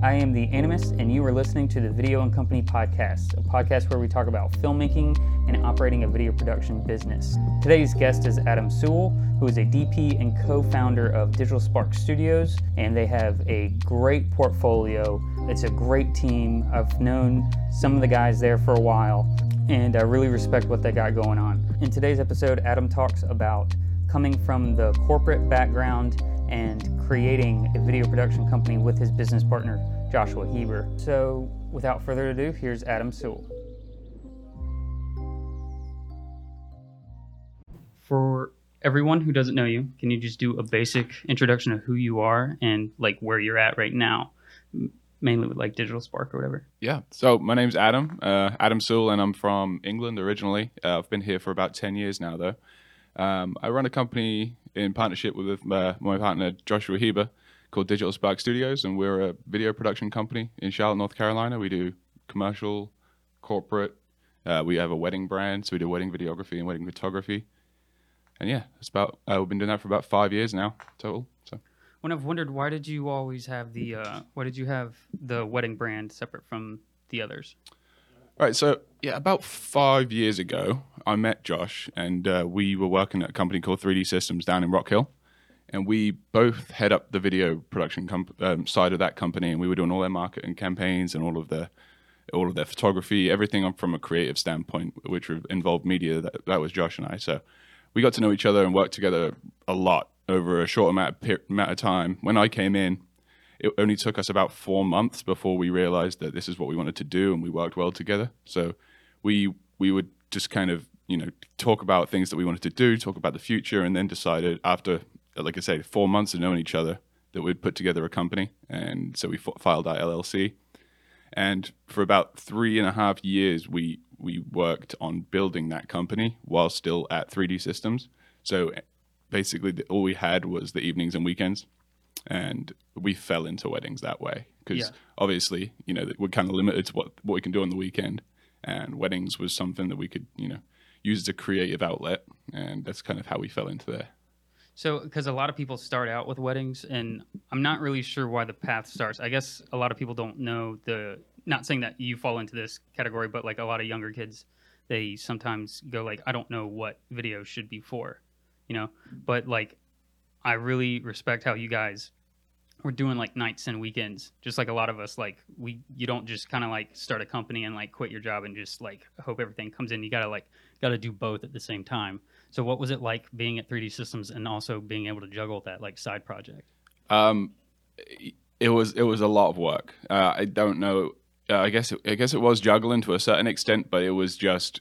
I am the Animist, and you are listening to the Video and Company Podcast, a podcast where we talk about filmmaking and operating a video production business. Today's guest is Adam Sewell, who is a DP and co founder of Digital Spark Studios, and they have a great portfolio. It's a great team. I've known some of the guys there for a while, and I really respect what they got going on. In today's episode, Adam talks about coming from the corporate background and creating a video production company with his business partner, Joshua Heber. So, without further ado, here's Adam Sewell. For everyone who doesn't know you, can you just do a basic introduction of who you are and like where you're at right now, mainly with like Digital Spark or whatever? Yeah. So my name's Adam, uh, Adam Sewell, and I'm from England originally. Uh, I've been here for about 10 years now, though. Um, I run a company in partnership with uh, my partner Joshua Heber called Digital Spark Studios, and we're a video production company in Charlotte, North Carolina. We do commercial, corporate. Uh, we have a wedding brand, so we do wedding videography and wedding photography. And yeah, it's about uh, we've been doing that for about five years now total. So when I've wondered why did you always have the uh, why did you have the wedding brand separate from the others? All right, so yeah, about five years ago, I met Josh, and uh, we were working at a company called 3D Systems down in Rock Hill, and we both head up the video production um, side of that company, and we were doing all their marketing campaigns and all of their all of their photography, everything from a creative standpoint, which involved media. That, that was Josh and I. So we got to know each other and worked together a lot over a short amount of, amount of time. When I came in, it only took us about four months before we realized that this is what we wanted to do and we worked well together. So we we would just kind of you know talk about things that we wanted to do, talk about the future, and then decided after like I say four months of knowing each other that we'd put together a company, and so we f- filed our LLC. And for about three and a half years, we we worked on building that company while still at 3D Systems. So basically, the, all we had was the evenings and weekends and we fell into weddings that way. Because yeah. obviously you know we're kind of limited to what what we can do on the weekend and weddings was something that we could you know use as a creative outlet and that's kind of how we fell into there. So because a lot of people start out with weddings and i'm not really sure why the path starts. I guess a lot of people don't know the not saying that you fall into this category but like a lot of younger kids they sometimes go like i don't know what video should be for you know? But like I really respect how you guys were doing like nights and weekends, just like a lot of us. Like we, you don't just kind of like start a company and like quit your job and just like hope everything comes in. You gotta like gotta do both at the same time. So what was it like being at 3D Systems and also being able to juggle that like side project? Um, it was it was a lot of work. Uh, I don't know. Uh, I guess it, I guess it was juggling to a certain extent, but it was just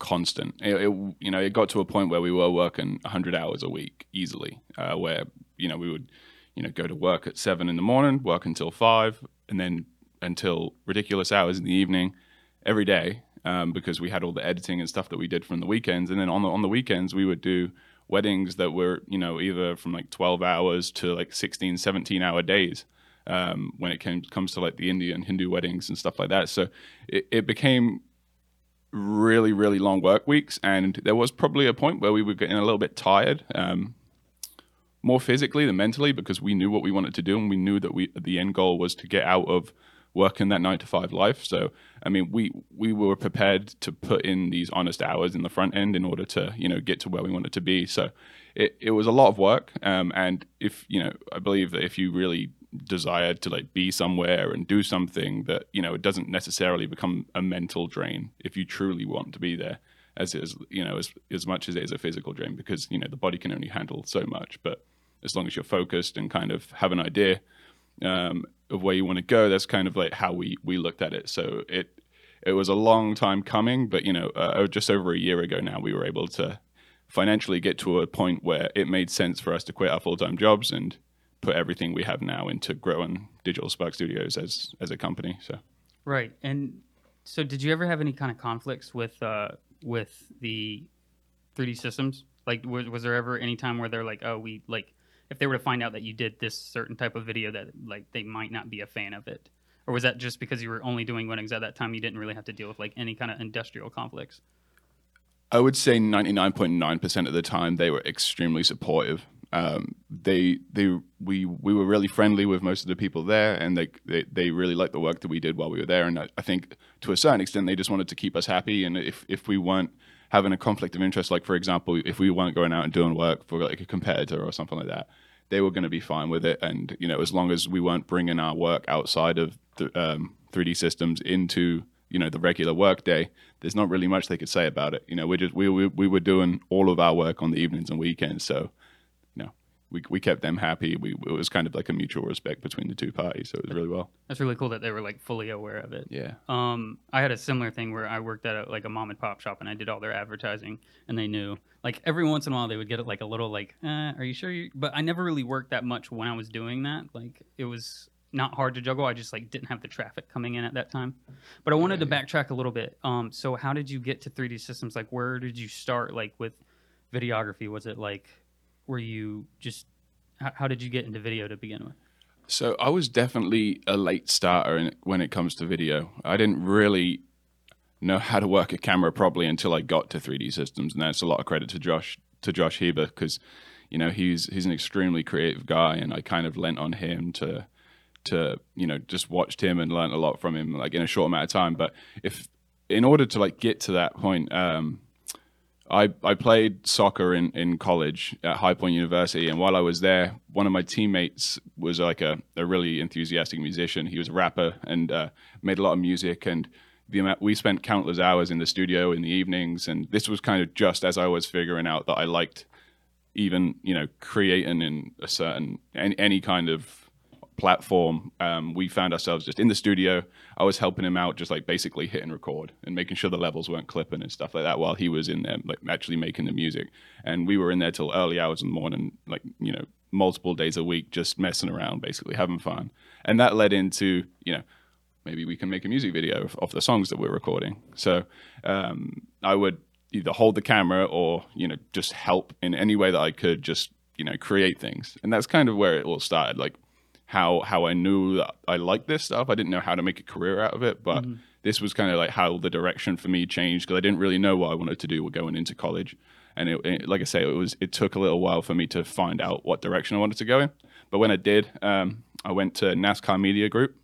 constant. It, it, you know, it got to a point where we were working 100 hours a week easily, uh, where you know we would, you know, go to work at seven in the morning, work until five, and then until ridiculous hours in the evening every day um, because we had all the editing and stuff that we did from the weekends, and then on the on the weekends we would do weddings that were you know either from like 12 hours to like 16 17 hour days um, when it came, comes to like the indian hindu weddings and stuff like that so it, it became really, really long work weeks, and there was probably a point where we were getting a little bit tired, um, more physically than mentally, because we knew what we wanted to do, and we knew that we the end goal was to get out of working that nine to five life. So, I mean, we we were prepared to put in these honest hours in the front end in order to you know get to where we wanted to be. So, it, it was a lot of work, um, and if you know, I believe that if you really desire to like be somewhere and do something that you know it doesn't necessarily become a mental drain if you truly want to be there as is you know as as much as it is a physical drain because you know the body can only handle so much. But as long as you're focused and kind of have an idea um, of where you want to go that's kind of like how we we looked at it. So it it was a long time coming but you know uh, just over a year ago now we were able to financially get to a point where it made sense for us to quit our full-time jobs and put everything we have now into growing Digital Spark Studios as as a company. So right, and so did you ever have any kind of conflicts with uh, with the 3D systems? Like, was, was there ever any time where they're like, oh, we like if they were to find out that you did this certain type of video that like they might not be a fan of it, or was that just because you were only doing weddings at that time? You didn't really have to deal with like any kind of industrial conflicts. I would say 99.9% of the time they were extremely supportive um, they they we we were really friendly with most of the people there, and they they, they really liked the work that we did while we were there. And I, I think to a certain extent, they just wanted to keep us happy. And if if we weren't having a conflict of interest, like for example, if we weren't going out and doing work for like a competitor or something like that, they were going to be fine with it. And you know, as long as we weren't bringing our work outside of the um, 3D systems into you know the regular work day, there's not really much they could say about it. You know, we just we, we we were doing all of our work on the evenings and weekends, so we we kept them happy. We it was kind of like a mutual respect between the two parties, so it was really well. That's really cool that they were like fully aware of it. Yeah. Um, I had a similar thing where I worked at a, like a mom and pop shop and I did all their advertising and they knew. Like every once in a while they would get it like a little like, eh, are you sure you? But I never really worked that much when I was doing that. Like it was not hard to juggle. I just like didn't have the traffic coming in at that time. But I wanted to backtrack a little bit. Um, so how did you get to 3D systems? Like where did you start? Like with videography? Was it like were you just how, how did you get into video to begin with? So I was definitely a late starter in, when it comes to video. I didn't really know how to work a camera properly until I got to 3D systems, and that's a lot of credit to Josh to Josh Heber because you know he's he's an extremely creative guy, and I kind of lent on him to to you know just watched him and learned a lot from him like in a short amount of time. But if in order to like get to that point, um, I I played soccer in in college at High Point University, and while I was there, one of my teammates was like a, a really enthusiastic musician. He was a rapper and uh, made a lot of music and. The amount, we spent countless hours in the studio in the evenings, and this was kind of just as I was figuring out that I liked even you know creating in a certain any, any kind of platform, um, we found ourselves just in the studio. I was helping him out, just like basically hitting record and making sure the levels weren't clipping and stuff like that, while he was in there, like actually making the music. And we were in there till early hours in the morning, like you know, multiple days a week, just messing around, basically having fun. And that led into you know, maybe we can make a music video of, of the songs that we're recording. So um, I would either hold the camera or you know just help in any way that I could, just you know create things. And that's kind of where it all started. Like how how I knew that I liked this stuff. I didn't know how to make a career out of it, but mm-hmm. this was kind of like how the direction for me changed because I didn't really know what I wanted to do going into college. And it, it, like I say, it was it took a little while for me to find out what direction I wanted to go in. But when I did, um, I went to NASCAR Media Group,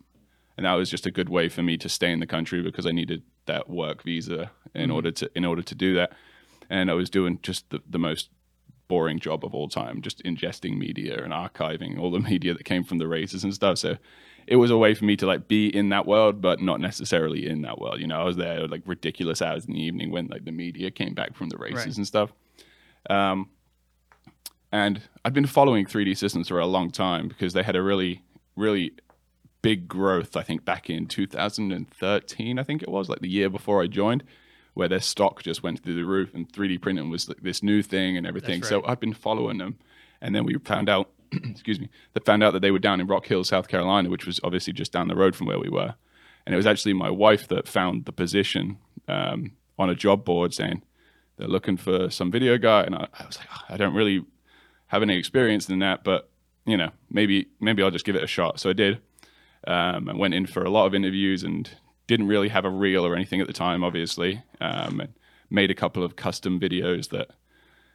and that was just a good way for me to stay in the country because I needed that work visa in mm-hmm. order to in order to do that. And I was doing just the, the most boring job of all time, just ingesting media and archiving all the media that came from the races and stuff. So it was a way for me to like be in that world, but not necessarily in that world. You know, I was there like ridiculous hours in the evening when like the media came back from the races right. and stuff. Um, and I'd been following 3D Systems for a long time because they had a really, really big growth. I think back in 2013, I think it was like the year before I joined where their stock just went through the roof and 3D printing was like this new thing and everything. Right. So I've been following them. And then we found out, excuse me, that found out that they were down in Rock Hill, South Carolina, which was obviously just down the road from where we were. And it was actually my wife that found the position um, on a job board saying they're looking for some video guy. And I, I was like, oh, I don't really have any experience in that, but you know, maybe maybe I'll just give it a shot. So I did. Um, I went in for a lot of interviews and didn't really have a reel or anything at the time, obviously. Um, made a couple of custom videos that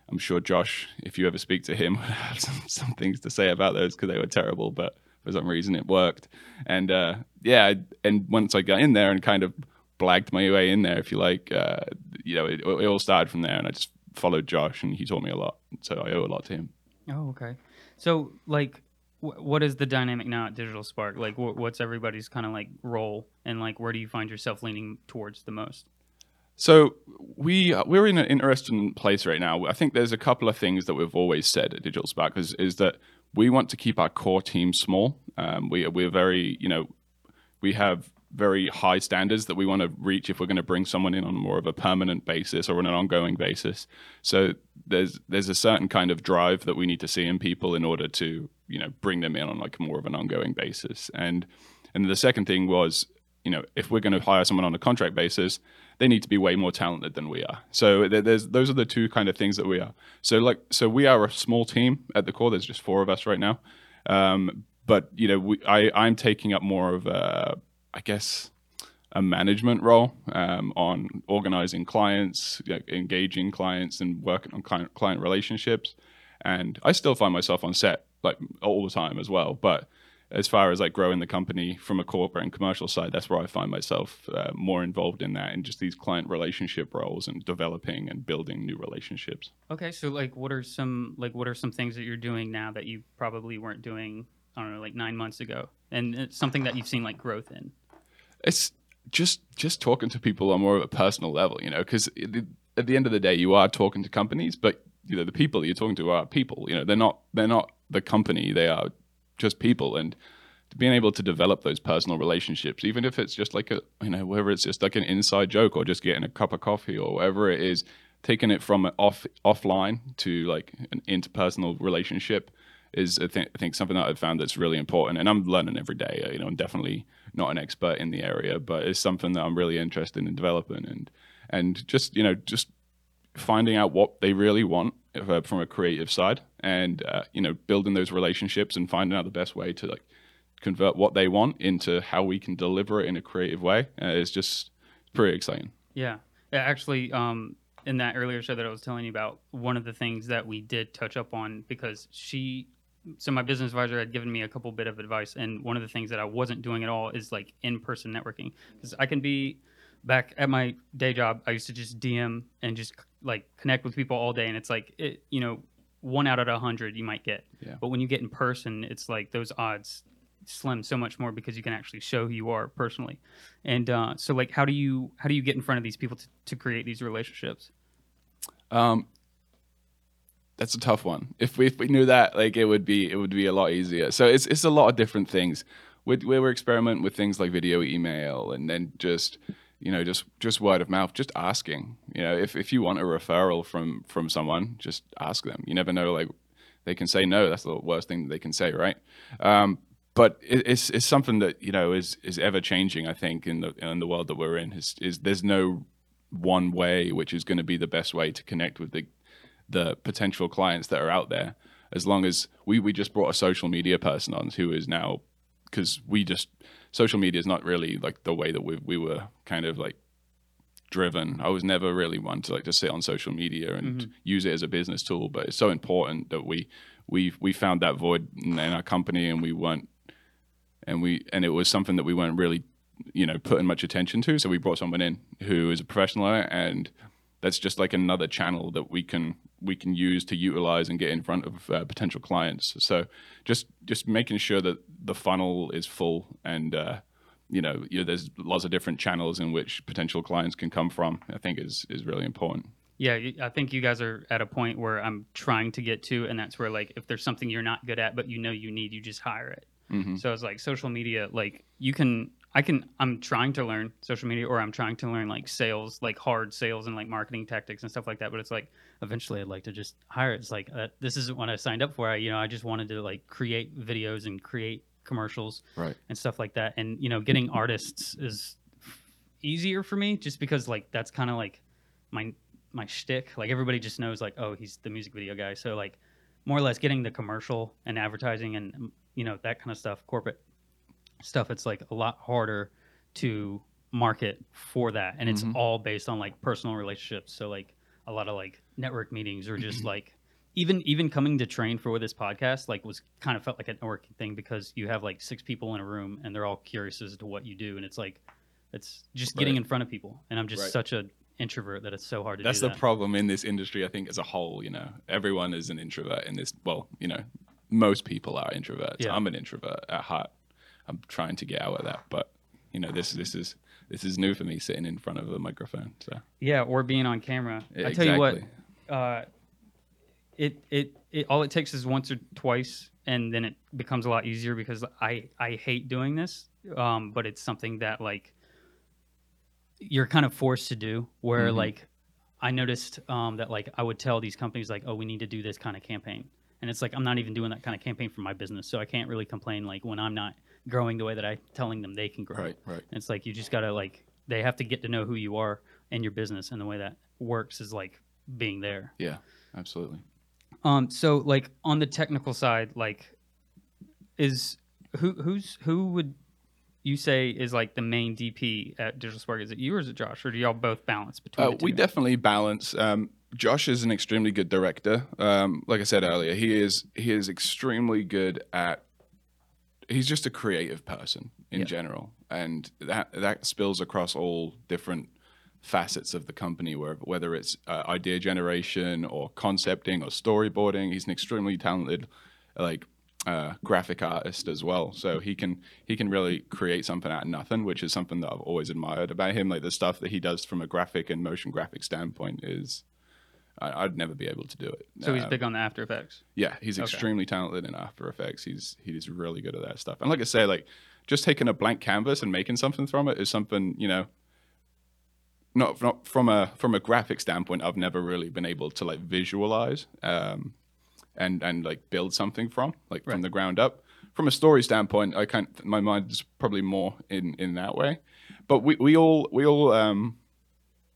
I'm sure Josh, if you ever speak to him, would have some, some things to say about those because they were terrible, but for some reason it worked. And uh, yeah, and once I got in there and kind of blagged my way in there, if you like, uh, you know, it, it all started from there. And I just followed Josh, and he taught me a lot. So I owe a lot to him. Oh, okay. So like what is the dynamic now at Digital Spark? Like, what's everybody's kind of like role, and like, where do you find yourself leaning towards the most? So we uh, we're in an interesting place right now. I think there's a couple of things that we've always said at Digital Spark is, is that we want to keep our core team small. Um, we we're very you know we have very high standards that we want to reach if we're going to bring someone in on more of a permanent basis or on an ongoing basis. So there's there's a certain kind of drive that we need to see in people in order to you know bring them in on like more of an ongoing basis. And and the second thing was you know if we're going to hire someone on a contract basis, they need to be way more talented than we are. So there's those are the two kind of things that we are. So like so we are a small team at the core. There's just four of us right now. Um, but you know, we, I I'm taking up more of a I guess, a management role um, on organizing clients, you know, engaging clients, and working on client, client relationships. and I still find myself on set like all the time as well. But as far as like growing the company from a corporate and commercial side, that's where I find myself uh, more involved in that and just these client relationship roles and developing and building new relationships. Okay, so like, what are some like what are some things that you're doing now that you probably weren't doing? I don't know, like nine months ago, and it's something that you've seen like growth in. It's just just talking to people on more of a personal level, you know, because at the end of the day, you are talking to companies, but you know the people you're talking to are people. You know, they're not they're not the company; they are just people, and being able to develop those personal relationships, even if it's just like a you know whether it's just like an inside joke or just getting a cup of coffee or whatever it is, taking it from off offline to like an interpersonal relationship is I think, I think something that I've found that's really important, and I'm learning every day. You know, I'm definitely not an expert in the area, but it's something that I'm really interested in developing, and and just you know just finding out what they really want uh, from a creative side, and uh, you know building those relationships and finding out the best way to like convert what they want into how we can deliver it in a creative way. Uh, it's just pretty exciting. Yeah, yeah actually. Um, in that earlier show that I was telling you about, one of the things that we did touch up on because she so my business advisor had given me a couple bit of advice and one of the things that i wasn't doing at all is like in-person networking. Because i can be back at my day job i used to just dm and just like connect with people all day and it's like it, you know one out of a hundred you might get. Yeah. but when you get in person it's like those odds slim so much more because you can actually show who you are personally. And uh, so like how do you how do you get in front of these people to, to create these relationships? Um, that's a tough one. If we if we knew that, like it would be it would be a lot easier. So it's it's a lot of different things. We we were experimenting with things like video email and then just you know just just word of mouth, just asking. You know, if if you want a referral from from someone, just ask them. You never know, like they can say no. That's the worst thing they can say, right? Um, but it, it's it's something that you know is is ever changing. I think in the in the world that we're in is is there's no one way which is going to be the best way to connect with the the potential clients that are out there. As long as we we just brought a social media person on who is now because we just social media is not really like the way that we we were kind of like driven. I was never really one to like to sit on social media and mm-hmm. use it as a business tool, but it's so important that we we we found that void in, in our company and we weren't and we and it was something that we weren't really you know putting much attention to. So we brought someone in who is a professional and that's just like another channel that we can we can use to utilize and get in front of uh, potential clients. So just just making sure that the funnel is full and uh, you know, you know there's lots of different channels in which potential clients can come from. I think is is really important. Yeah, I think you guys are at a point where I'm trying to get to, and that's where like if there's something you're not good at but you know you need, you just hire it. Mm-hmm. So it's like social media, like you can I can I'm trying to learn social media or I'm trying to learn like sales, like hard sales and like marketing tactics and stuff like that. But it's like eventually I'd like to just hire. It's like uh, this isn't what I signed up for. I you know I just wanted to like create videos and create commercials right. and stuff like that. And you know getting artists is easier for me just because like that's kind of like my my shtick. Like everybody just knows like oh he's the music video guy. So like more or less getting the commercial and advertising and you know that kind of stuff corporate stuff, it's like a lot harder to market for that, and it's mm-hmm. all based on like personal relationships. So like a lot of like network meetings or just like even even coming to train for this podcast like was kind of felt like a networking thing because you have like six people in a room and they're all curious as to what you do and it's like it's just getting right. in front of people and i'm just right. such a introvert that it's so hard to do that's the that. problem in this industry i think as a whole you know everyone is an introvert in this well you know most people are introverts yeah. i'm an introvert at heart I'm trying to get out of that. But you know, this this is this is new for me sitting in front of a microphone. So yeah, or being on camera. Yeah, I tell exactly. you what, uh, it, it it all it takes is once or twice, and then it becomes a lot easier because I I hate doing this, um, but it's something that like you're kind of forced to do. Where mm-hmm. like I noticed um, that like I would tell these companies like, oh, we need to do this kind of campaign, and it's like I'm not even doing that kind of campaign for my business, so I can't really complain like when I'm not growing the way that I'm telling them they can grow. Right, right. And it's like you just gotta like they have to get to know who you are and your business, and the way that works is like being there. Yeah, absolutely. Um, so like on the technical side, like is who who's who would you say is like the main DP at Digital Spark? Is it you or is it Josh, or do y'all both balance between? Uh, we definitely balance. Um, Josh is an extremely good director. Um, like I said earlier, he is he is extremely good at. He's just a creative person in Yeah. general, and that that spills across all different facets of the company. Where whether it's uh, idea generation or concepting or storyboarding, he's an extremely talented, like uh, graphic artist as well. So he can he can really create something out of nothing, which is something that I've always admired about him. Like the stuff that he does from a graphic and motion graphic standpoint is. I, I'd never be able to do it. So he's Um, big on the After Effects. yeah, he's Okay. extremely talented in After Effects. He's he's really good at that stuff. And like I say, like just taking a blank canvas and making something from it is something you know. Not, not from a from a graphic standpoint, I've never really been able to like visualize um, and and like build something from like Right. from the ground up. From a story standpoint, I can't. My mind is probably more in in that way. But we, we all we all um,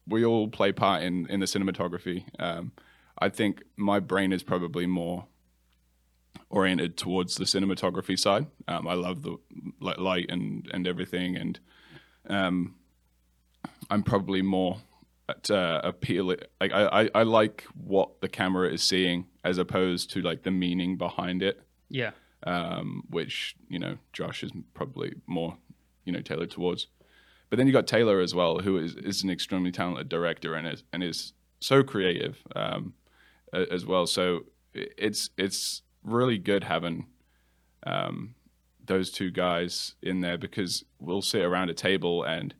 we all play part in in the cinematography. Um, I think my brain is probably more oriented towards the cinematography side. Um, I love the li- light and and everything, and um, I'm probably more at uh, appeal. Like I, I I like what the camera is seeing as opposed to like the meaning behind it. Yeah. Um, which you know Josh is probably more you know tailored towards. But then you got Taylor as well, who is, is an extremely talented director and is and is so creative um, as well. So it's it's really good having um, those two guys in there because we'll sit around a table and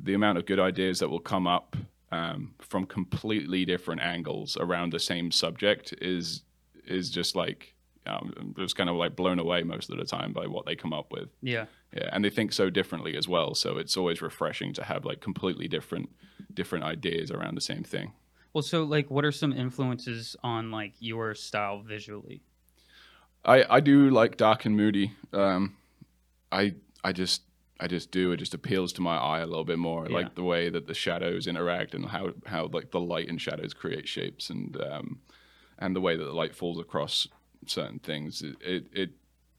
the amount of good ideas that will come up um, from completely different angles around the same subject is is just like I'm just kind of like blown away most of the time by what they come up with. Yeah. Yeah, and they think so differently as well. So it's always refreshing to have like completely different different ideas around the same thing. Well, so like, what are some influences on like your style visually? I I do like dark and moody. Um, I I just I just do. It just appeals to my eye a little bit more. I Yeah. like the way that the shadows interact and how how like the light and shadows create shapes and um, and the way that the light falls across certain things. It it it,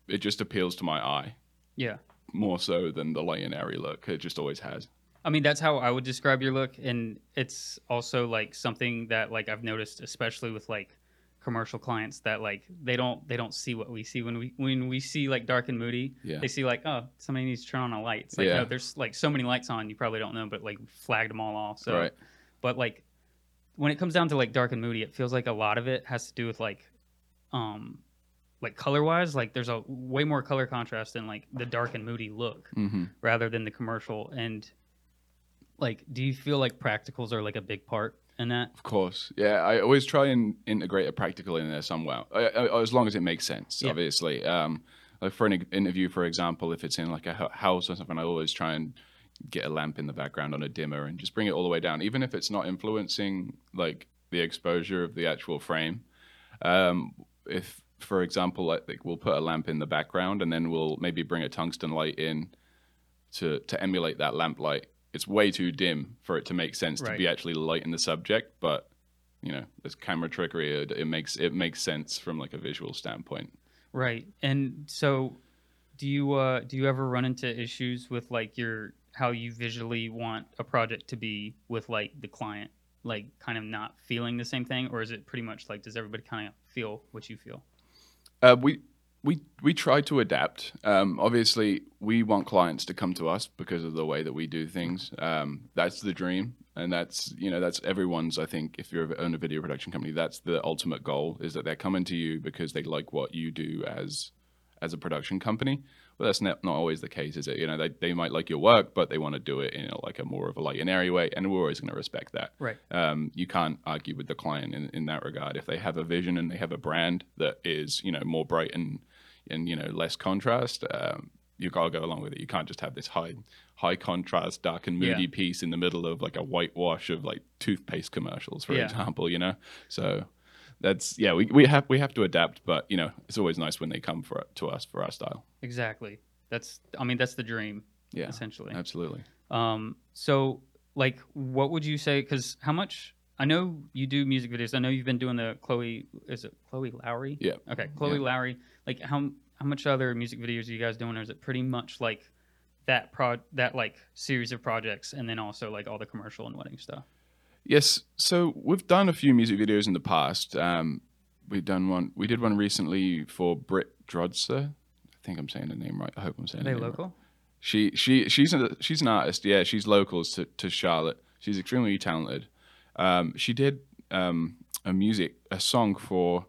it just appeals to my eye Yeah. more so than the light and airy look. It just always has. I mean, that's how I would describe your look, and it's also like something that like I've noticed, especially with like commercial clients, that like they don't they don't see what we see when we when we see like dark and moody. Yeah. They see like oh somebody needs to turn on a light. It's like Yeah. no, there's like so many lights on, you probably don't know, but like flagged them all off. So, Right. but like when it comes down to like dark and moody, it feels like a lot of it has to do with like um like color wise, like there's a way more color contrast in like the dark and moody look hmm rather than the commercial and like do you feel like practicals are like a big part in that Of course, yeah. I always try and integrate a practical in there somewhere, I, I, as long as it makes sense. Yeah. Obviously, um, like for an interview, for example, if it's in like a house or something, I always try and get a lamp in the background on a dimmer and just bring it all the way down, even if it's not influencing like the exposure of the actual frame. Um, if, for example, like, we'll put a lamp in the background and then we'll maybe bring a tungsten light in to to emulate that lamp light. It's way too dim for it to make sense to be actually lighting the subject, but you know, there's camera trickery. It, it makes it makes sense from like a visual standpoint. right and so do you uh do you ever run into issues with like your how you visually want a project to be with like the client like kind of not feeling the same thing or is it pretty much like does everybody kind of feel what you feel Uh, we we we try to adapt. Um, obviously, we want clients to come to us because of the way that we do things. Um, that's the dream, and that's you know that's everyone's. I think if you're own a video production company, that's the ultimate goal is that they're coming to you because they like what you do as as a production company. But that's not, not always the case, is it? You know, they, they might like your work, but they want to do it in a, like a more of a light and airy way, and we're always going to respect that right um, you can't argue with the client in, in that regard. If they have a vision and they have a brand that is, you know, more bright and and you know less contrast, um, you gotta go along with it. You can't just have this high high contrast, dark and moody Yeah. piece in the middle of like a whitewash of like toothpaste commercials, for Yeah. example. You know, so that's yeah, we, we have we have to adapt, but you know, it's always nice when they come for to us for our style. exactly that's i mean that's the dream Yeah, essentially absolutely. Um, so like, what would you say? Because how much? I know you do music videos. I know you've been doing the Chloe. Is it Chloe Lowry? Yeah. Okay, Chloe Yeah. Lowry. Like, how how much other music videos are you guys doing? Or is it pretty much like that prod that like series of projects, and then also like all the commercial and wedding stuff? Yes. So we've done a few music videos in the past. Um, we've done one. We did one recently for Britt Drodzer. I think I'm saying the name right. I hope I'm saying Are they the name right. local? She she she's a, she's an artist. Yeah, she's local to, to Charlotte. She's extremely talented. Um, she did um, a music a song for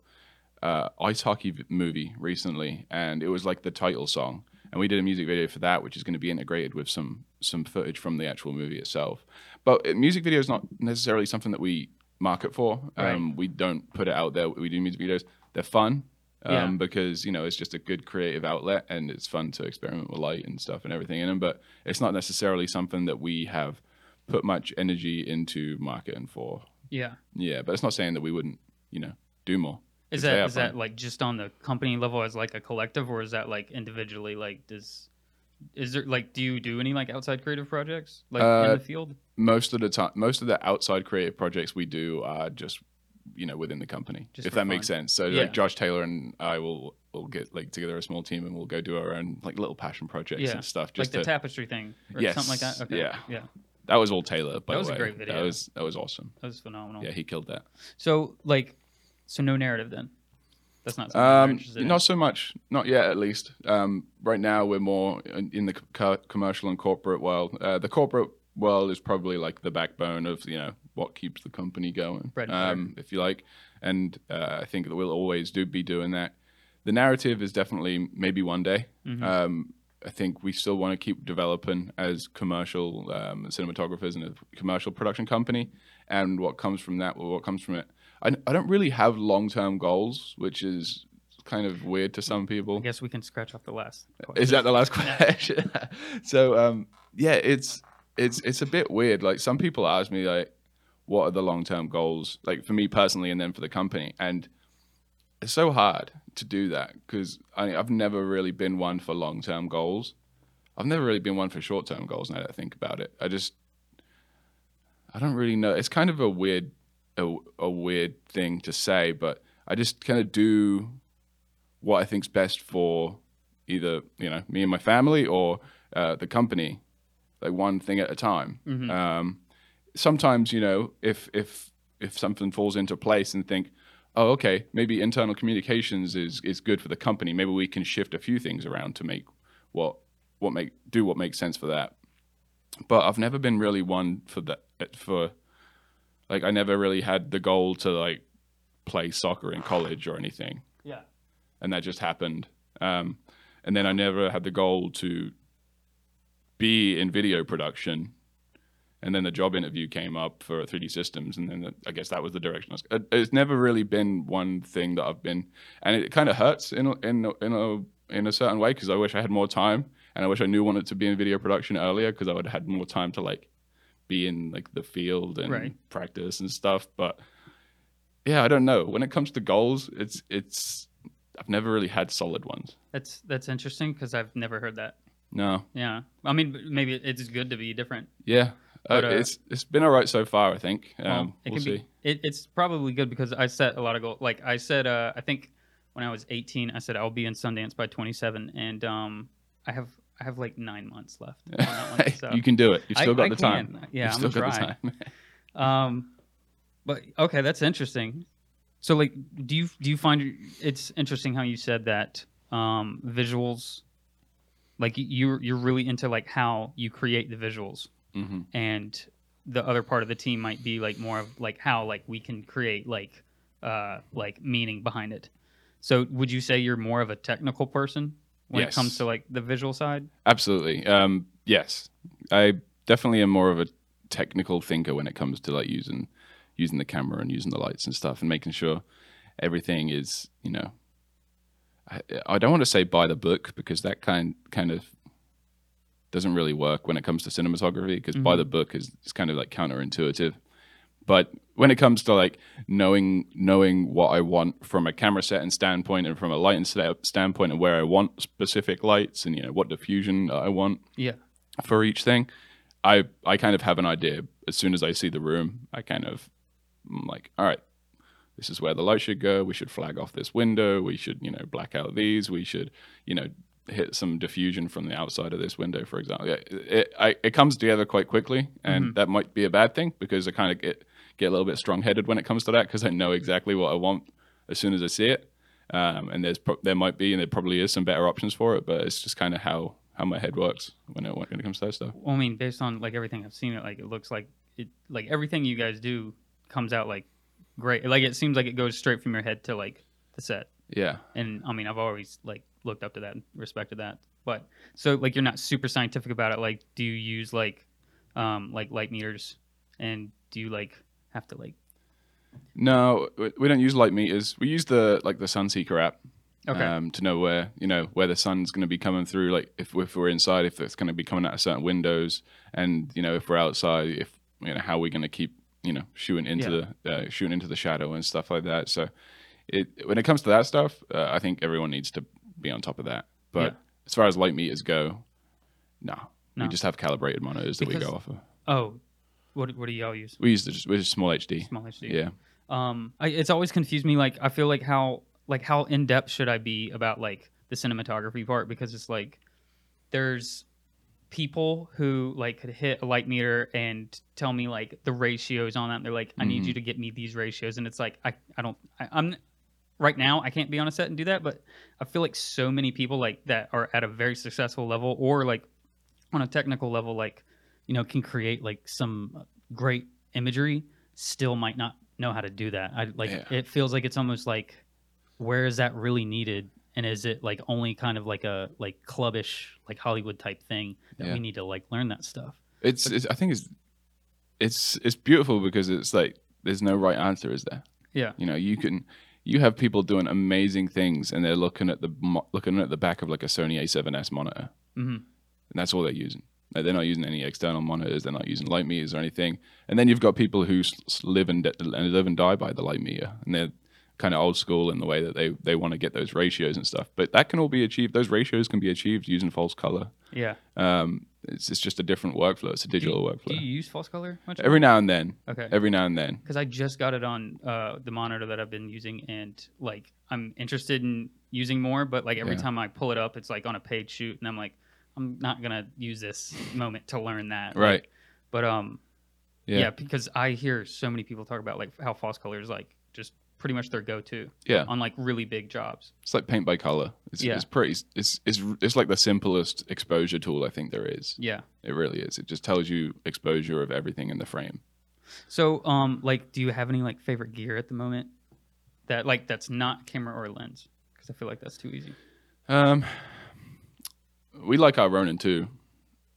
uh, ice hockey v- movie recently, and it was like the title song. And we did a music video for that, which is going to be integrated with some some footage from the actual movie itself. But uh, music video is not necessarily something that we market for. Um, We don't put it out there. We do music videos. They're fun um, Yeah. because you know it's just a good creative outlet, and it's fun to experiment with light and stuff and everything in them. But it's not necessarily something that we have put much energy into marketing for. Yeah. Yeah, but it's not saying that we wouldn't, you know, do more. Is that is that like just on the company level as like a collective, or is that like individually? Like, does is there like do you do any like outside creative projects like in Uh, the field? Most of the time? Most of the outside creative projects we do are just, you know, within the company, Just if that makes sense. So Yeah. like Josh Taylor and I will will get like together a small team and we'll go do our own like little passion projects Yeah. and stuff. Just Like Just the to, tapestry thing or Yes, something like that. Okay. yeah. Yeah. that was all Taylor. By That was the a way. great video. That was that was awesome. That was phenomenal. Yeah, he killed that. So like, so no narrative then. That's not Um, interested in. not so much, not yet at least. Um, right now, we're more in, in the co- commercial and corporate world. Uh, the corporate world is probably like the backbone of you know what keeps the company going, um, if you like. And uh, I think that we'll always do be doing that. The narrative is definitely maybe one day. Mm-hmm. Um, I think we still want to keep developing as commercial um, cinematographers and a commercial production company. And what comes from that, what comes from it, I, I don't really have long term goals, which is kind of weird to some people. I guess we can scratch off the last. Is that the last question? so um, yeah, it's it's it's a bit weird. Like some people ask me like, what are the long term goals? Like for me personally, and then for the company, and it's so hard to do that because I've never really been one for long term goals. I've never really been one for short term goals. Now that I think about it, I just I don't really know. It's kind of a weird a, a weird thing to say, but I just kind of do what I think's best for either you know me and my family or uh, the company, like one thing at a time. Um, sometimes you know if if if something falls into place and think, oh okay, maybe internal communications is is good for the company. Maybe we can shift a few things around to make what what make do what makes sense for that. But I've never been really one for that for like I never really had the goal to like play soccer in college or anything Yeah. and that just happened. Um, and then I never had the goal to be in video production. And then the job interview came up for 3D Systems, and then I guess that was the direction. I was, uh, it's never really been one thing that I've been, and it kind of hurts in a, in in a in a certain way because I wish I had more time, and I wish I knew wanted to be in video production earlier because I would have had more time to like be in like the field and Right. practice and stuff. But yeah, I don't know. When it comes to goals, it's it's I've never really had solid ones. That's that's interesting because I've never heard that. No. Yeah. I mean, maybe it's good to be different. Yeah. But, uh, uh, it's it's been all right so far. I think. Um, Well, it we'll can see. be. It, it's probably good because I set a lot of goals. Like I said, uh, I think when I was 18, I said I'll be in Sundance by 27, and um, I have I have like nine months left. On that one, so. you can do it. You've I- still got I the time. Yeah, You've I'm still got the time. Um, but okay, that's interesting. So, like, do you do you find it's interesting how you said that um, visuals, like you're you're really into like how you create the visuals, Mhm. and the other part of the team might be like more of like how like we can create like uh like meaning behind it. So, would you say you're more of a technical person when it comes to like the visual side? Absolutely. Um, yes, I definitely am more of a technical thinker when it comes to like using using the camera and using the lights and stuff and making sure everything is you know. I, don't want to say by the book because that kind kind of doesn't really work when it comes to cinematography because by the mm-hmm. book is, is kind of like counterintuitive. But when it comes to like knowing knowing what I want from a camera setting standpoint and from a lighting sta- standpoint and where I want specific lights and you know what diffusion I want Yeah. for each thing, I I kind of have an idea as soon as I see the room. I kind of I'm like, all right, this is where the light should go. We should flag off this window. We should you know black out these. We should you know hit some diffusion from the outside of this window, for example. It it, I, it comes together quite quickly, and that might be a bad thing because I kind of get get a little bit strong headed when it comes to that because I know exactly what I want as soon as I see it. Um, and there's pro- there might be and there probably is some better options for it, but it's just kind of how how my head works when it when it comes to that stuff. Well, I mean, based on like everything I've seen, it like it looks like it like everything you guys do comes out like great. Like it seems like it goes straight from your head to like the set. Yeah. And I mean, I've always like looked up to that and respected that. But so like you're not super scientific about it. Like, do you use like um like light meters, and do you like have to like No, we- don't use light meters. We use the like the Sunseeker app okay um, to know where you know where the sun's going to be coming through. Like if, if we're inside, if it's going to be coming out of certain windows, and you know if we're outside, if you know how we're going to keep you know shooting into the uh, shooting into the shadow and stuff like that. So it when it comes to that stuff, uh, I think everyone needs to be on top of that. But Yeah. as far as light meters go, no, No. we just have calibrated monitors that we go off of. oh what what do y'all use? We use the just, we're just small HD. Small HD. Yeah. um I, it's always confused me like i feel like how like how in depth should i be about like the cinematography part because it's like there's people who like could hit a light meter and tell me like the ratios on that and they're like i need you mm-hmm. to get me these ratios. And it's like i, I don't I, i'm right now i can't be on a set and do that but i feel like so many people like that are at a very successful level or like on a technical level like you know can create like some great imagery still might not know how to do that. I like Yeah. it feels like it's almost like where is that really needed and is it like only kind of like a like clubbish like hollywood type thing that Yeah. we need to like learn that stuff It's, it's I think it's it's it's beautiful because it's like there's no right answer, is there? yeah You know, you can you have people doing amazing things, and they're looking at the looking at the back of like a Sony A7S monitor, hmm and that's all they're using. Like, they're not using any external monitors. They're not using light meters or anything. And then you've got people who live and de- and live and die by the light meter, and they're kind of old school in the way that they they want to get those ratios and stuff. But that can all be achieved. Those ratios can be achieved using false color. yeah Um, it's, it's just a different workflow. It's a digital do you, workflow. do you use false color much Every now and then. okay Every now and then. because I just got it on uh, the monitor that I've been using, and like I'm interested in using more, but like every Yeah. time I pull it up, it's like on a paid shoot, and I'm like, I'm not gonna use this moment to learn that. Like, Right. but um, Yeah. yeah. because I hear so many people talk about like how false color is like just pretty much their go-to Yeah. on like really big jobs. It's like paint by color. It's, Yeah. it's pretty. It's, it's it's like the simplest exposure tool I think there is. Yeah. It really is. It just tells you exposure of everything in the frame. So um, like, do you have any like favorite gear at the moment that like that's not camera or lens? Because I feel like that's too easy. Um, we like our Ronin Two.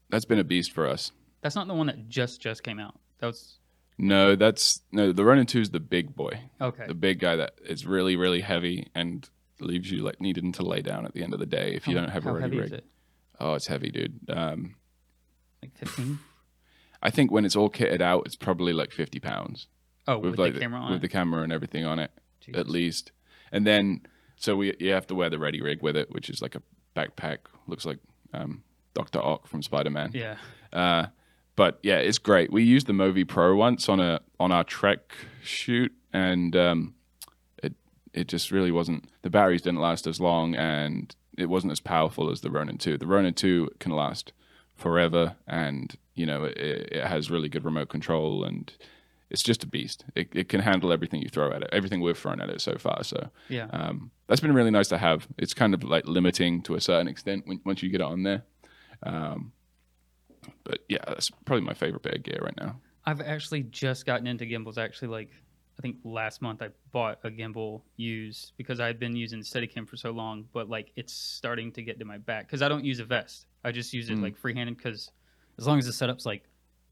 That's been a beast for us. That's not the one that just just came out. That was No, that's no. The Ronin two is the big boy, okay. the big guy that is really really heavy and leaves you like needing to lay down at the end of the day if you How- don't have a ready rig. is it? Oh, it's heavy, dude. Um, Like 15? I think when it's all kitted out, it's probably like fifty pounds Oh, with, like the camera on with it? the camera and everything on it. Jesus. at least. And then, so we you have to wear the ready rig with it, which is like a backpack. Looks like um, Doctor Ock from Spider Man. Yeah. Uh, but yeah, it's great. We used the Movi Pro once on a on our Trek shoot, and um, it it just really wasn't. The batteries didn't last as long, and it wasn't as powerful as the Ronin Two. The Ronin Two can last forever, and you know it, it has really good remote control and. It's just a beast. It, it can handle everything you throw at it, everything we've thrown at it so far. So Yeah. um, that's been really nice to have. It's kind of like limiting to a certain extent when, once you get it on there. Um, but yeah, that's probably my favorite of gear right now. I've actually just gotten into gimbals. Actually, like I think last month I bought a gimbal used because I had been using Steadicam for so long, but like it's starting to get to my back because I don't use a vest. I just use it Mm. like freehanded because as long as the setup's like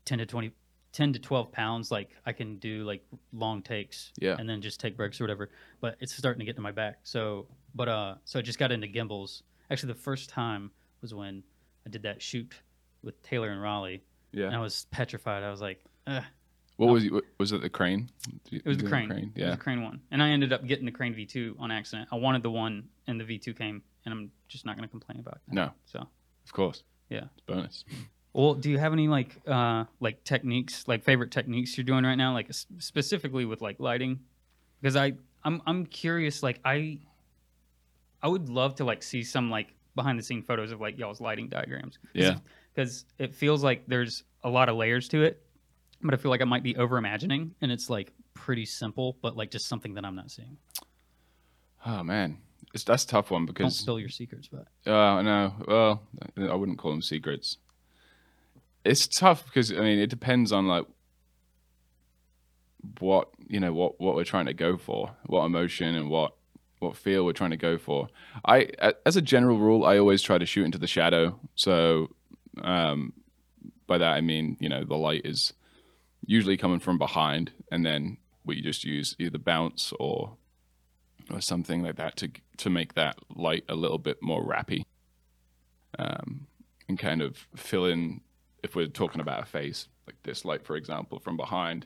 ten to 20, 10 to twelve pounds, like I can do like long takes Yeah. and then just take breaks or whatever. But it's starting to get to my back. So, but uh, so I just got into gimbals. Actually, the first time was when I did that shoot with Taylor and Raleigh, Yeah. and I was petrified. I was like, Ugh. What was it? Was it the crane? It was the crane. It was Yeah. the crane one, and I ended up getting the crane V2 on accident. I wanted the one, and the V2 came, and I'm just not going to complain about it. No, So, of course. Yeah. It's bonus. well, do you have any like uh like techniques, like favorite techniques you're doing right now, like specifically with like lighting? Because I I'm I'm curious. Like I I would love to like see some like behind the scene photos of like y'all's lighting diagrams. Yeah. Because it feels like there's a lot of layers to it. but I feel like I might be over imagining, and it's like pretty simple, but like just something that I'm not seeing. Oh man, it's that's a tough one because Don't spill your secrets, but uh, no, well, I wouldn't call them secrets. It's tough because I mean it depends on like what you know what what we're trying to go for, what emotion and what what feel we're trying to go for. I as a general rule, I always try to shoot into the shadow. So um, by that I mean you know the light is usually coming from behind, and then we just use either bounce or or something like that to to make that light a little bit more rappy, um, and kind of fill in if we're talking about a face like this light, for example, from behind.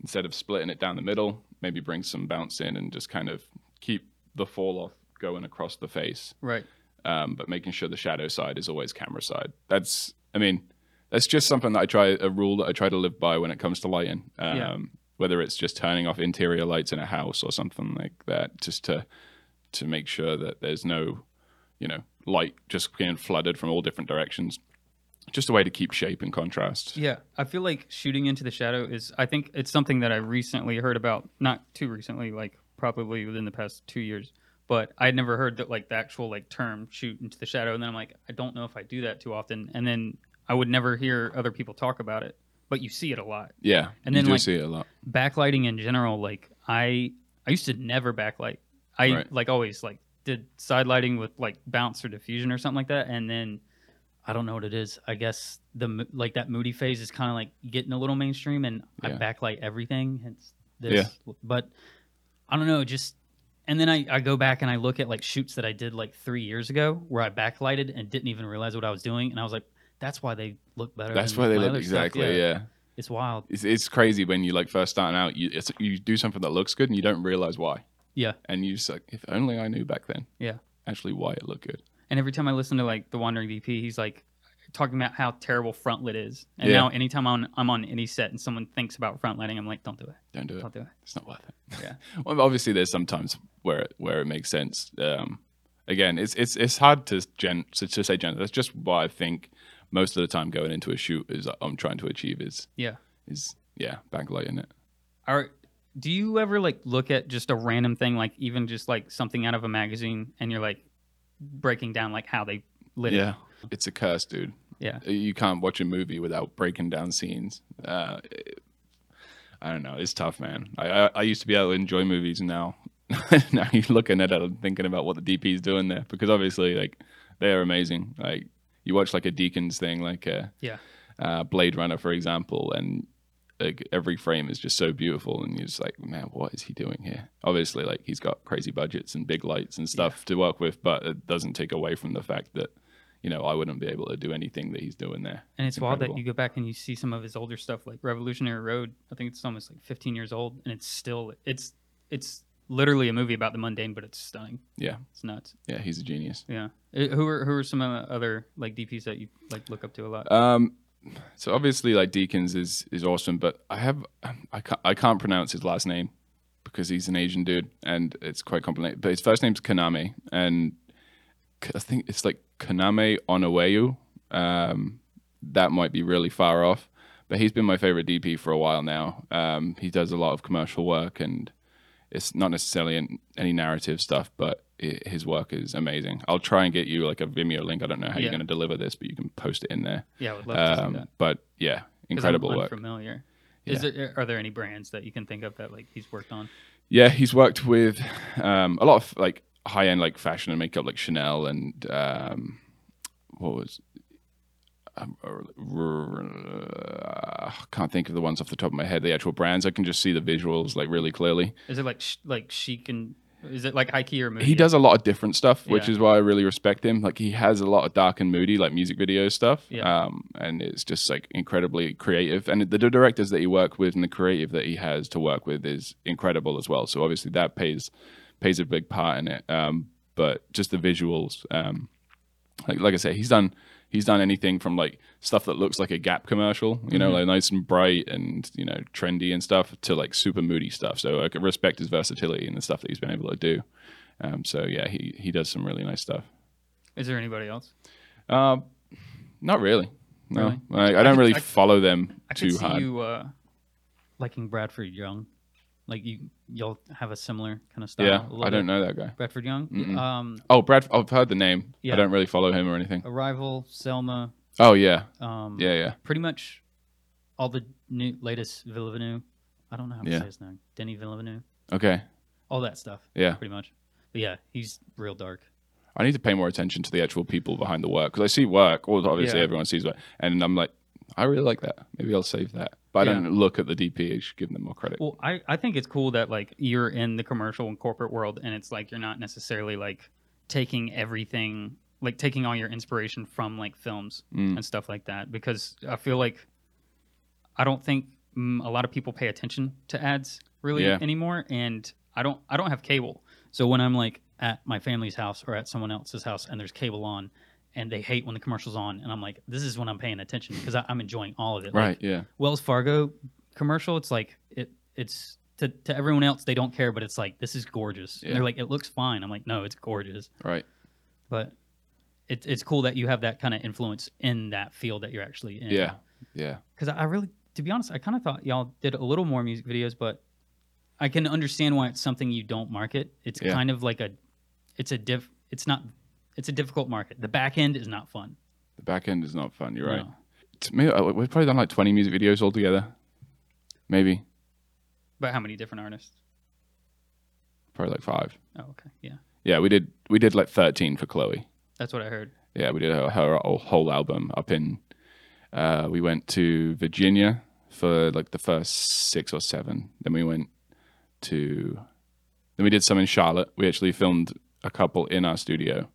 Instead of splitting it down the middle, maybe bring some bounce in and just kind of keep the fall off going across the face right. um, but making sure the shadow side is always camera side. That's, I mean, that's just something that I try, a rule that I try to live by when it comes to lighting. Um, Yeah. Whether it's just turning off interior lights in a house or something like that, just to to make sure that there's no, you know, light just being flooded from all different directions. Just a way to keep shape and contrast. Yeah, I feel like shooting into the shadow is. I think it's something that I recently heard about. Not too recently, like probably within the past two years. But I'd never heard that like the actual like term shoot into the shadow. And then I'm like, I don't know if I do that too often. And then I would never hear other people talk about it. But you see it a lot. Yeah, And you then, do like- see it a lot. Backlighting in general, like I I used to never backlight. I Right. like always like did side lighting with like bounce or diffusion or something like that. And then I don't know what it is. I guess the like that moody phase is kind of like getting a little mainstream, and I backlight everything. It's this, but I don't know. Just and then I, I go back and I look at like shoots that I did like three years ago where I backlighted and didn't even realize what I was doing, and I was like, that's why they look better. That's why they look exactly. yeah. it's wild. it's, it's crazy when you like first starting out you it's, you do something that looks good and you don't realize why Yeah, and you just like if only i knew back then yeah. actually why it looked good And every time I listen to like the Wandering DP, he's like talking about how terrible front lit is. And Yeah. now anytime I'm on, I'm on any set and someone thinks about front lighting, I'm like, don't do it. don't do it Don't do it. it's not worth it Yeah. well obviously there's sometimes where it, where it makes sense um again it's it's it's hard to gen to, to say gen that's just what i think most of the time going into a shoot is i'm trying to achieve is Yeah. is yeah backlighting it Are do you ever like look at just a random thing, like even just like something out of a magazine, and you're like breaking down like how they lit yeah it? It's a curse dude Yeah. you can't watch a movie without breaking down scenes. Uh, I don't know. It's tough, man. I, I, I used to be able to enjoy movies, and now now you're looking at it and thinking about what the DP is doing there because obviously, like, they're amazing. Like, you watch like a Deakins thing, like a Yeah. uh, Blade Runner, for example, and like every frame is just so beautiful, and you're just like, man, what is he doing here? Obviously, like he's got crazy budgets and big lights and stuff to work with, but it doesn't take away from the fact that you know I wouldn't be able to do anything that he's doing there. And it's, wild that you go back and you see some of his older stuff, like Revolutionary Road. I think it's almost like 15 years old, and it's still it's it's literally a movie about the mundane, but it's stunning. Yeah, It's nuts. yeah, he's a genius. Yeah. Uh, Who are who are some of the other like DPs that you like look up to a lot? Um, so obviously, like Deakins is is awesome, but I have I can't I can't pronounce his last name because he's an Asian dude and it's quite complicated. But his first name's Kaname, and I think it's like Kaname Onaweyu. Um, that might be really far off, but he's been my favorite DP for a while now. Um, he does a lot of commercial work, and it's not necessarily an, any narrative stuff, but i his work is amazing. I'll try and get you like a Vimeo link. I don't know how Yeah. you're going to deliver this, but you can post it in there. yeah, I would love to see Um, that. but yeah, incredible I'm work. Unfamiliar. Is there are there any brands that you can think of that like he's worked on? Yeah, he's worked with um, a lot of like high end like fashion and makeup, like Chanel and um, what was. Um, uh, can't think of the ones off the top of my head. The actual brands, I can just see the visuals like really clearly. Is it like sh- like chic and is it like high key or moody? He does a lot of different stuff, which Yeah. is why I really respect him. Like he has a lot of dark and moody, like music video stuff. Yeah. Um, and it's just like incredibly creative. And the directors that he worked with and the creative that he has to work with is incredible as well. So obviously that pays plays a big part in it. Um, but just the visuals, um, like like I say, he's done he's done anything from like stuff that looks like a Gap commercial, you know, Mhm. like nice and bright and you know trendy and stuff, to like super moody stuff. So I respect his versatility and the stuff that he's been able to do. Um, so yeah, he he does some really nice stuff. Is there anybody else? Uh, not really. No, Really? Like, I I don't could- really I- follow them I could too see hard. you uh, liking Bradford Young. Like you, you'll have a similar kind of style. yeah, I don't know that guy. Bradford Young. Mm-mm. Um, Oh, Brad. I've heard the name. Yeah. I don't really follow him or anything. Arrival, Selma. Oh yeah, Um, yeah, yeah. Pretty much all the new latest Villeneuve. I don't know how to Yeah. say his name. Denny Villeneuve. Okay, All that stuff. yeah. Pretty much. But yeah, he's real dark. I need to pay more attention to the actual people behind the work because I see work. Well, obviously Yeah. everyone sees work, and I'm like, I really like that. Maybe I'll save that. But I Yeah. don't look at the DP. I should give them more credit. Well, I, I think it's cool that like you're in the commercial and corporate world and it's like you're not necessarily like taking everything like taking all your inspiration from like films Mm. and stuff like that because I feel like I don't think mm, a lot of people pay attention to ads really Yeah. anymore and I don't I don't have cable. So when I'm like at my family's house or at someone else's house and there's cable on and they hate when the commercial's on and I'm like this is when I'm paying attention because I'm enjoying all of it. Like, right? Yeah. Wells Fargo commercial, it's like it it's to, to everyone else they don't care, but it's like this is gorgeous. And Yeah. they're like, it looks fine. I'm like, no, it's gorgeous. Right. But it's it's cool that you have that kind of influence in that field that you're actually in. Yeah. Yeah. Because I really, to be honest, I kind of thought y'all did a little more music videos, but I can understand why it's something you don't market. It's Yeah. kind of like a, it's a diff, it's not, it's a difficult market. The back end is not fun. The back end is not fun. You're right. No. To me, uh, we've probably done like 20 music videos altogether. Maybe. But how many different artists? Probably like five. Oh, okay, yeah, Yeah, we did. We did like 13 for Chloe. that's what I heard. Yeah, we did her, her whole album up in. Uh, we went to Virginia for like the first six or seven. Then we went to. Then we did some in Charlotte. We actually filmed a couple in our studio.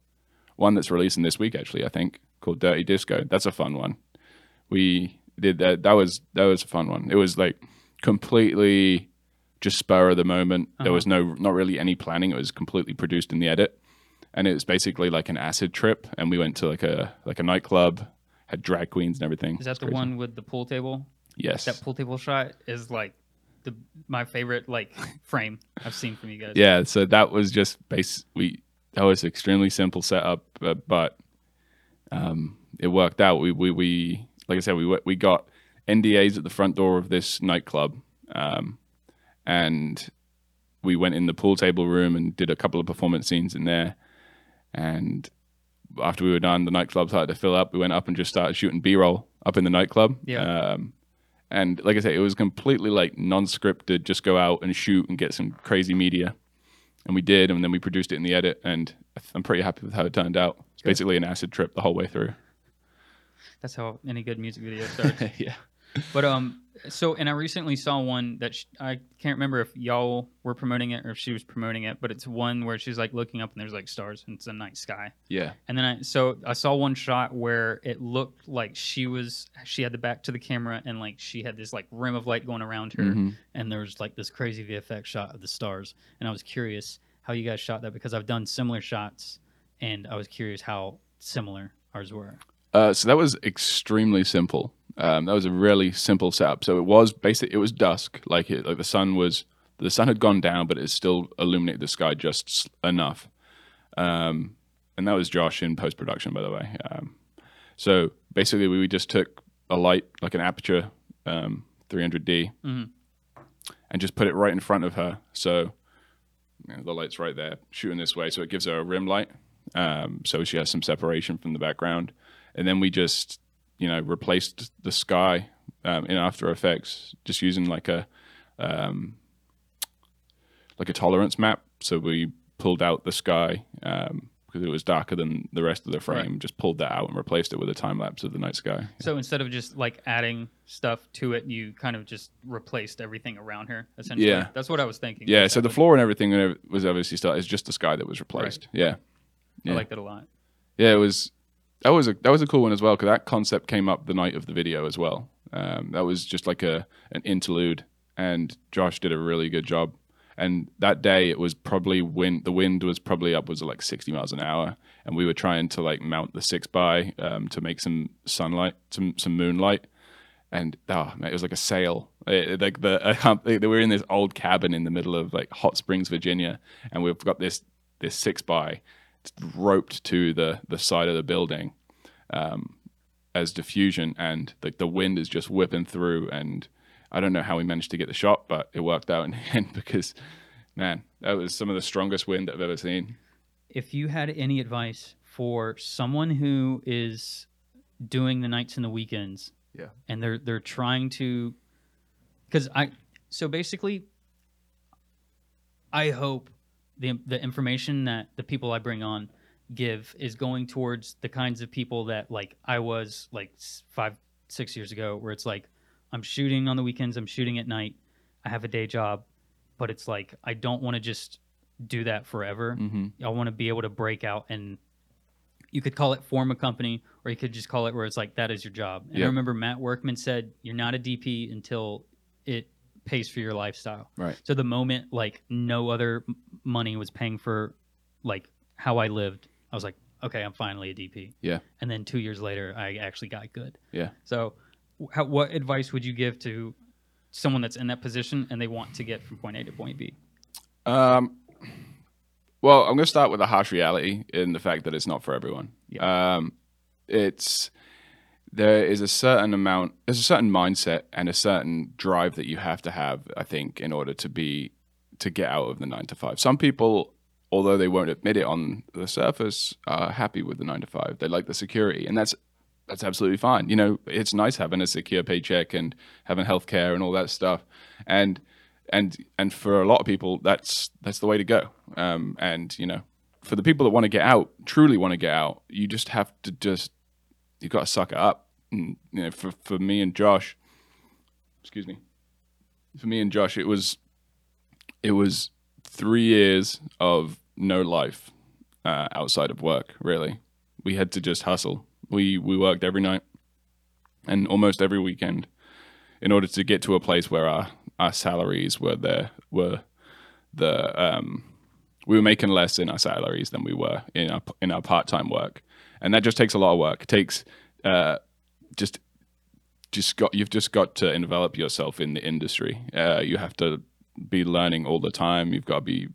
One that's releasing this week, actually, I think, called Dirty Disco. That's a fun one. We did that. That was that was a fun one. It was like completely just spur of the moment. There Uh-huh. was no not really any planning. It was completely produced in the edit and it was basically like an acid trip and we went to like a like a nightclub had drag queens and everything Is that the crazy. one with the pool table? yes That pool table shot is like the my favorite like frame I've seen from you guys. yeah so that was just base we that was extremely simple setup uh, but um it worked out. We we, we like i said we we got ndas at the front door of this nightclub um and we went in the pool table room and did a couple of performance scenes in there. And after we were done the nightclub started to fill up. We went up and just started shooting b-roll up in the nightclub. Yeah. um and like i said it was completely like non-scripted. Just go out and shoot and get some crazy media and we did and then we produced it in the edit and i'm pretty happy with how it turned out it's Good. basically an acid trip the whole way through That's how any good music video starts. yeah but um, so and I recently saw one that sh- I can't remember if y'all were promoting it or if she was promoting it, but it's one where she's like looking up and there's like stars and it's a night sky. yeah And then I so I saw one shot where it looked like she was she had the back to the camera and like she had this like rim of light going around her Mhm. and there was like this crazy VFX shot of the stars and I was curious how you guys shot that because I've done similar shots and I was curious how similar ours were. Uh, so that was extremely simple. Um, that was a really simple setup. So it was basically It was dusk, like it, like the sun was. The sun had gone down, but it still illuminated the sky just enough. Um, and that was Josh in post production, by the way. Um, so basically, we just took a light, like an Aputure um, 300D, Mhm. and just put it right in front of her. So you know, the light's right there, shooting this way. So it gives her a rim light. Um, so she has some separation from the background and then we just you know replaced the sky um, in After Effects just using like a um, like a tolerance map. So we pulled out the sky um, because it was darker than the rest of the frame. Just pulled that out and replaced it with a time lapse of the night sky. So instead of just like adding stuff to it, you kind of just replaced everything around her. Essentially, Yeah. that's what I was thinking. Yeah. So the floor and everything was obviously still it's just the sky that was replaced. Yeah. I yeah. liked it a lot. Yeah, it was. That was a that was a cool one as well because that concept came up the night of the video as well. Um, that was just like a an interlude, and Josh did a really good job. And that day it was probably wind. The wind was probably upwards of like sixty miles an hour, and we were trying to like mount the six by um, to make some sunlight, some some moonlight. And oh man, it was like a sail. It- like the I they were in this old cabin in the middle of like Hot Springs, Virginia, and we've got this this six by roped to the the side of the building um, as diffusion, and like the wind is just whipping through, and I don't know how we managed to get the shot, but it worked out in the end because, man, that was some of the strongest wind I've ever seen. If you had any advice for someone who is doing the nights and the weekends, Yeah. and they're they're trying to, because I so basically, I hope the the information that the people I bring on give is going towards the kinds of people that like I was like five six years ago, where it's like I'm shooting on the weekends, I'm shooting at night, I have a day job, but it's like I don't want to just do that forever. hmm I want to be able to break out and you could call it form a company or you could just call it where it's like that is your job. And I remember Matt Workman said you're not a DP until it pays for your lifestyle. Right. So the moment like no other money was paying for like how I lived, I was like, okay, I'm finally a DP. Yeah. And then 2 years later I actually got good. Yeah. So how, what advice would you give to someone that's in that position and they want to get from point A to point B? Um, well, I'm going to start with a harsh reality in the fact that it's not for everyone. Yeah. Um, it's there is a certain amount, there's a certain mindset and a certain drive that you have to have, I think, in order to be to get out of the nine to five. Some people, although they won't admit it on the surface, are happy with the nine to five. They like the security, and that's that's absolutely fine. You know, it's nice having a secure paycheck and having healthcare and all that stuff, and and and for a lot of people, that's that's the way to go. Um, and you know, for the people that want to get out, truly want to get out, you just have to just you've got to suck it up. And, you know, for for me and Josh, excuse me, for me and Josh, it was it was three years of no life uh, outside of work. Really, we had to just hustle. We we worked every night and almost every weekend in order to get to a place where our our salaries were there were the um we were making less in our salaries than we were in our in our part time work, and that just takes a lot of work. It takes uh, just just got you've just got to envelop yourself in the industry. Uh, you have to be learning all the time. You've got to be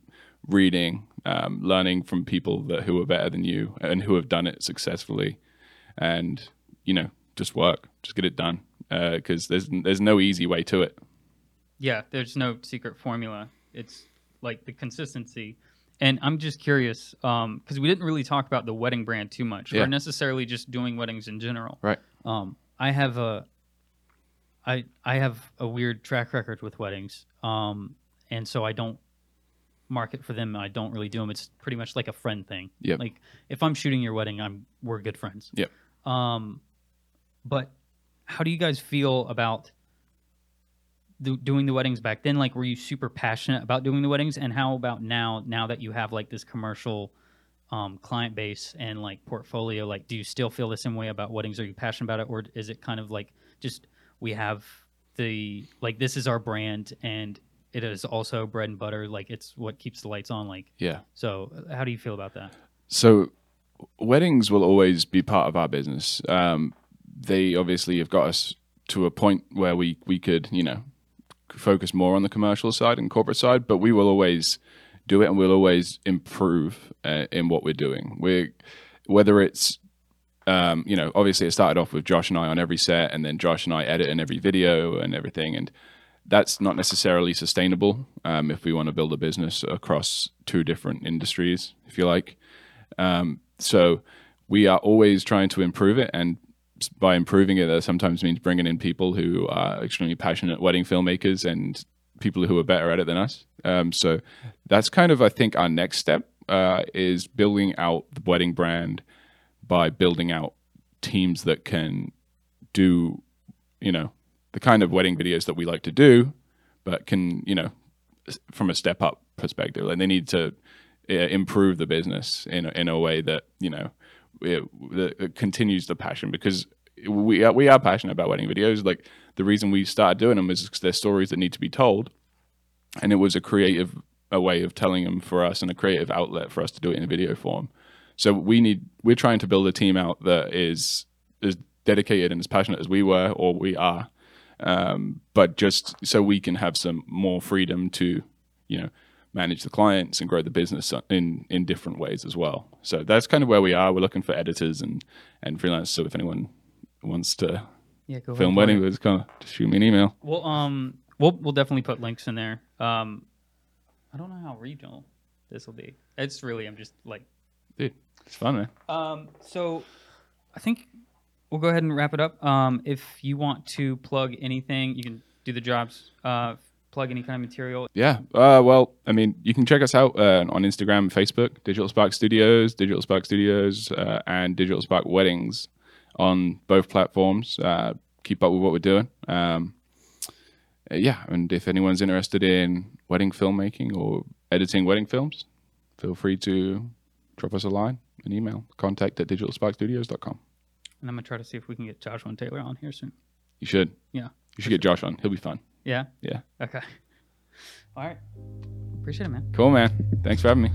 reading, um, learning from people that who are better than you and who have done it successfully, and you know just work, just get it done because there's there's no easy way to it. Yeah, there's no secret formula. It's like the consistency. And I'm just curious because we didn't really talk about the wedding brand too much, Yeah. or necessarily just doing weddings in general. Right. Um, I have a, I I have a weird track record with weddings, um, and so I don't market for them. I don't really do them. It's pretty much like a friend thing. Yep. Like if I'm shooting your wedding, I'm we're good friends. Yep. Um, but how do you guys feel about do, doing the weddings back then? Like, were you super passionate about doing the weddings? And how about now? Now that you have like this commercial um, client base and like portfolio, like, do you still feel the same way about weddings? Are you passionate about it, or is it kind of like just we have the like this is our brand and it is also bread and butter. Like, it's what keeps the lights on. Like, Yeah. so how do you feel about that? So, weddings will always be part of our business. Um, they obviously have got us to a point where we we could, you know, focus more on the commercial side and corporate side, but we will always do it and we'll always improve uh, in what we're doing. We, whether it's um, you know, obviously it started off with Josh and I on every set, and then Josh and I edit in every video and everything, and that's not necessarily sustainable um, if we want to build a business across two different industries, if you like. Um, so we are always trying to improve it, and by improving it, that sometimes means bringing in people who are extremely passionate wedding filmmakers and people who are better at it than us. Um, so that's kind of, I think, our next step uh, is building out the wedding brand by building out teams that can do, you know, the kind of wedding videos that we like to do, but can, you know, from a step up perspective, and they need to uh, improve the business in a, in a way that you know it, it continues the passion because we are, we are passionate about wedding videos. Like the reason we started doing them is because they're stories that need to be told, and it was a creative a way of telling them for us and a creative outlet for us to do it in a video form. So we need we're trying to build a team out that is as dedicated and as passionate as we were or we are, um, but just so we can have some more freedom to, you know, manage the clients and grow the business in in different ways as well. So that's kind of where we are. We're looking for editors and and freelancers. So if anyone wants to Yeah, go film and plug wedding, it. was come just shoot me an email. Well, um, we'll we'll definitely put links in there. Um, I don't know how regional this will be. It's really I'm just like Dude, it's fun, man. Um, so I think we'll go ahead and wrap it up. Um, if you want to plug anything, you can do the jobs. Uh, plug any kind of material. Yeah. Uh, well, I mean, you can check us out uh, on Instagram and Facebook, Digital Spark Studios, Digital Spark Studios, uh, and Digital Spark Weddings on both platforms. Uh, keep up with what we're doing. Um, yeah, and if anyone's interested in wedding filmmaking or editing wedding films, feel free to drop us a line, an email, contact at digitalsparkstudios.com. And I'm gonna try to see if we can get Joshua and Taylor on here soon. You should. Yeah. You should get Josh on. He'll be fun. Yeah. Yeah. Okay. All right. Appreciate it, man. Cool, man. Thanks for having me.